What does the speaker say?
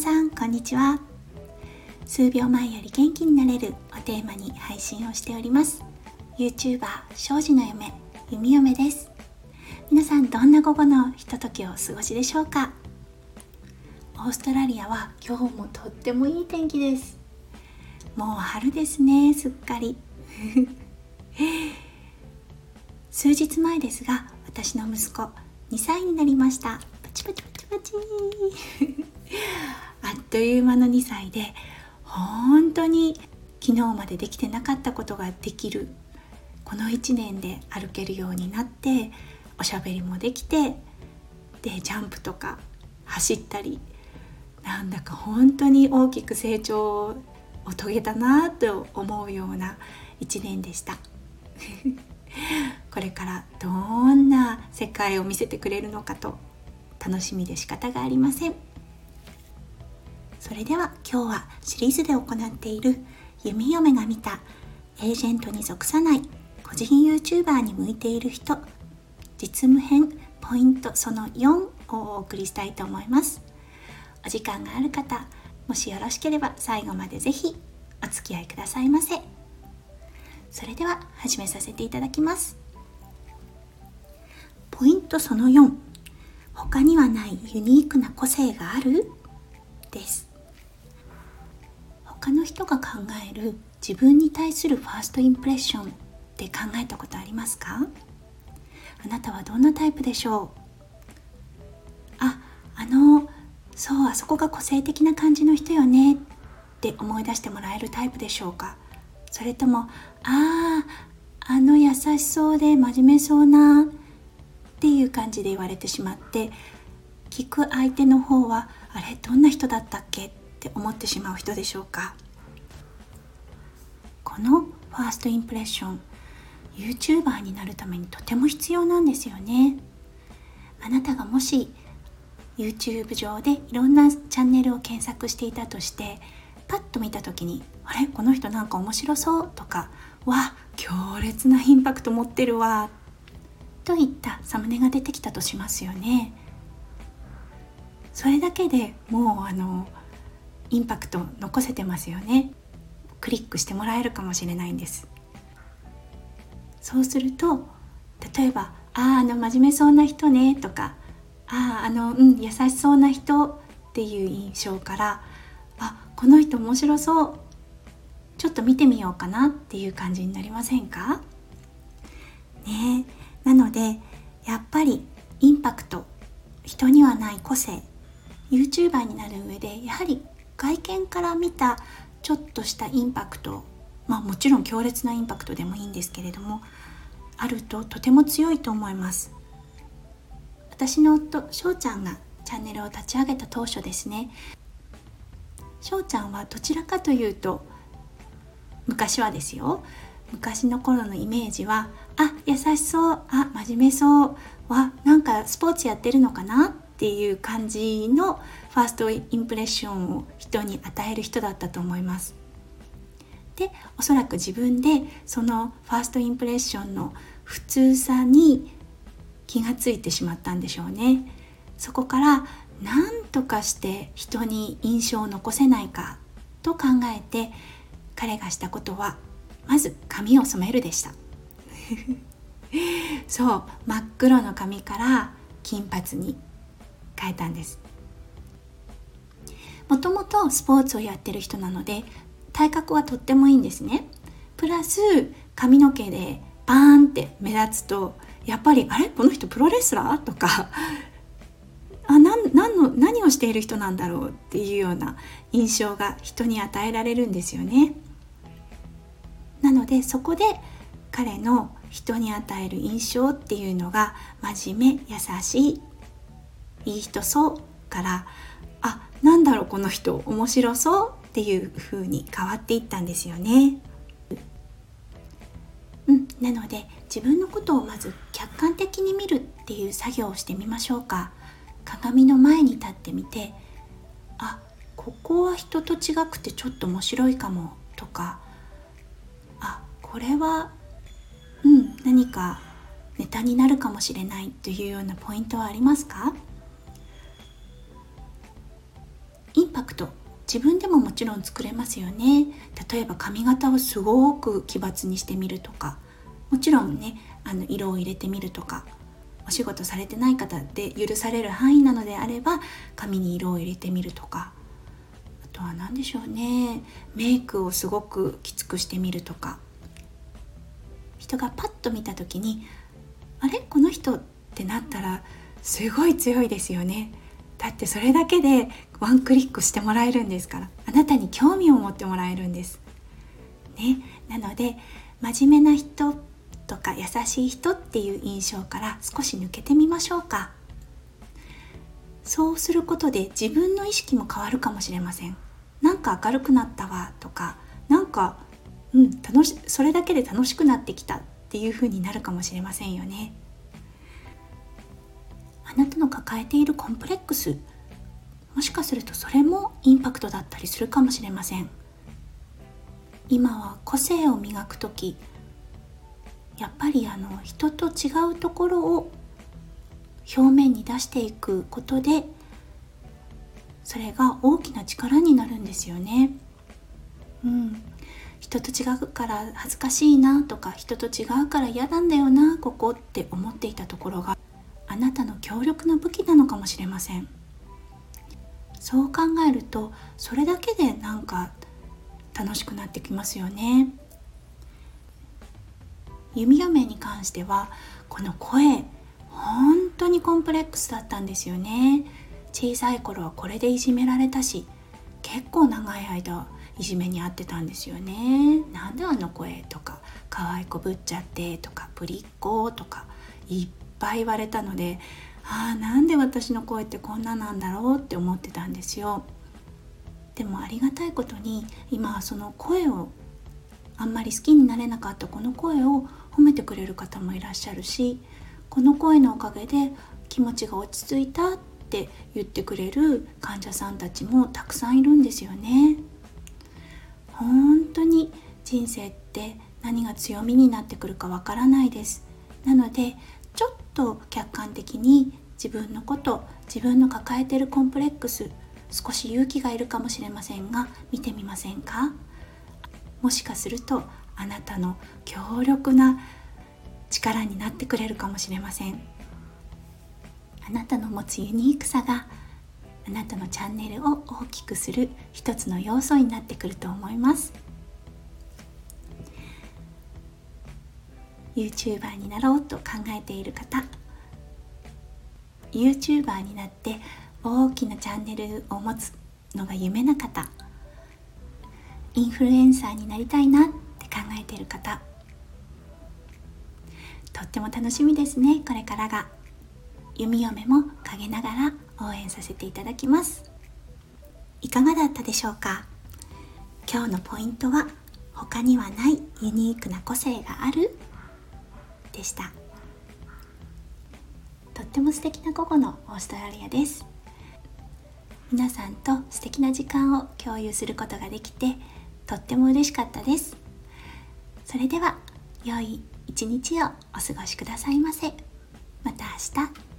さんこんにちは。数秒前より元気になれるをテーマに配信をしております。YouTuber 庄司の嫁弓嫁です。皆さんどんな午後のひとときをお過ごしでしょうか？オーストラリアは今日もとってもいい天気です。もう春ですねすっかり。数日前ですが私の息子2歳になりました。パチパチパチパチ。あっという間の2歳で本当に昨日までできてなかったことができるこの1年で歩けるようになっておしゃべりもできてでジャンプとか走ったりなんだか本当に大きく成長を遂げたなと思うような1年でした。これからどんな世界を見せてくれるのかと楽しみで仕方がありません。それでは今日はシリーズで行っている弓嫁が見たエージェントに属さない個人 YouTuber に向いている人実務編ポイントその4をお送りしたいと思いますお時間がある方もしよろしければ最後までぜひお付き合いくださいませそれでは始めさせていただきますポイントその4他にはないユニークな個性がある？です他の人が考える自分に対するファーストインプレッションって考えたことありますか？あなたはどんなタイプでしょう？ああのそうあそこが個性的な感じの人よねって思い出してもらえるタイプでしょうか？それともあああの優しそうで真面目そうなっていう感じで言われてしまって聞く相手の方はあれどんな人だったっけって思ってしまう人でしょうか？のファーストインプレッション YouTuber になるためにとても必要なんですよねあなたがもし YouTube 上でいろんなチャンネルを検索していたとしてパッと見た時に「あれ？この人なんか面白そう」とか「わ強烈なインパクト持ってるわ」といったサムネが出てきたとしますよね。それだけでもうあのインパクト残せてますよね。クリックしてもらえるかもしれないんです。そうすると例えば「あああの真面目そうな人ね」とかあああのうん優しそうな人っていう印象からあこの人面白そう。ちょっと見てみようかなっていう感じになりませんか？ね。なのでやっぱりインパクト人にはない個性 YouTuber になる上でやはり外見から見たちょっとしたインパクトまあもちろん強烈なインパクトでもいいんですけれどもあるととても強いと思います。私の夫翔ちゃんがチャンネルを立ち上げた当初ですね。翔ちゃんはどちらかというと昔はですよ。昔の頃のイメージはあ優しそうあ真面目そうわなんかスポーツやってるのかなっていう感じのファーストインプレッションを人に与える人だったと思います。でおそらく自分でそのファーストインプレッションの普通さに気がついてしまったんでしょうね。そこから何とかして人に印象を残せないかと考えて彼がしたことはまず髪を染めるでした。そう真っ黒の髪から金髪に変えたんです。もともとスポーツをやってる人なので体格はとってもいいんですね。プラス髪の毛でバーンって目立つとやっぱりあれ？この人プロレスラー？とかあ何何の何をしている人なんだろうっていうような印象が人に与えられるんですよね。なのでそこで彼の人に与える印象っていうのが真面目優しいいい人そうからあなんだろうこの人面白そうっていう風に変わっていったんですよね。うん、なので自分のことをまず客観的に見るっていう作業をしてみましょうか鏡の前に立ってみてあここは人と違くてちょっと面白いかもとかあこれはうん何かネタになるかもしれないというようなポイントはありますか？自分でももちろん作れますよね。例えば髪型をすごく奇抜にしてみるとか。もちろんねあの色を入れてみるとか。お仕事されてない方で許される範囲なのであれば髪に色を入れてみるとか。あとは何でしょうね。メイクをすごくきつくしてみるとか。人がパッと見た時にあれ？この人ってなったらすごい強いですよね。だってそれだけでワンクリックしてもらえるんですから。あなたに興味を持ってもらえるんです。ね。なので真面目な人とか優しい人っていう印象から少し抜けてみましょうか。そうすることで自分の意識も変わるかもしれません。なんか明るくなったわとかなんかうん楽しそれだけで楽しくなってきたっていう風になるかもしれませんよね。あなたの抱えているコンプレックス。もしかするとそれもインパクトだったりするかもしれません。今は個性を磨く時やっぱりあの人と違うところを表面に出していくことでそれが大きな力になるんですよね。うん、人と違うから恥ずかしいなとか人と違うから嫌なんだよなここって思っていたところがあなたの強力な武器なのかもしれません。そう考えるとそれだけでなんか楽しくなってきますよね。弓嫁に関してはこの声本当にコンプレックスだったんですよね。小さい頃はこれでいじめられたし結構長い間いじめにあってたんですよね。なんであの声とか可愛い子ぶっちゃってとかぶりっ子とかいっぱい言われたのでああなんで私の声ってこんななんだろうって思ってたんですよでもありがたいことに今はその声をあんまり好きになれなかったこの声を褒めてくれる方もいらっしゃるしこの声のおかげで気持ちが落ち着いたって言ってくれる患者さんたちもたくさんいるんですよね。本当に人生って何が強みになってくるかわからないですなのでちょっと客観的に自分のこと自分の抱えてるコンプレックス少し勇気がいるかもしれませんが見てみませんか？もしかするとあなたの強力な力になってくれるかもしれません。あなたの持つユニークさがあなたのチャンネルを大きくする一つの要素になってくると思います。YouTuber になろうと考えている方。YouTuber になって大きなチャンネルを持つのが夢な方。インフルエンサーになりたいなって考えている方。とっても楽しみですねこれからが。弓嫁も陰ながら応援させていただきます。いかがだったでしょうか？今日のポイントは他にはないユニークな個性がある？でした。とっても素敵な午後のオーストラリアです。皆さんと素敵な時間を共有することができてとっても嬉しかったです。それでは良い一日をお過ごしくださいませ。また明日。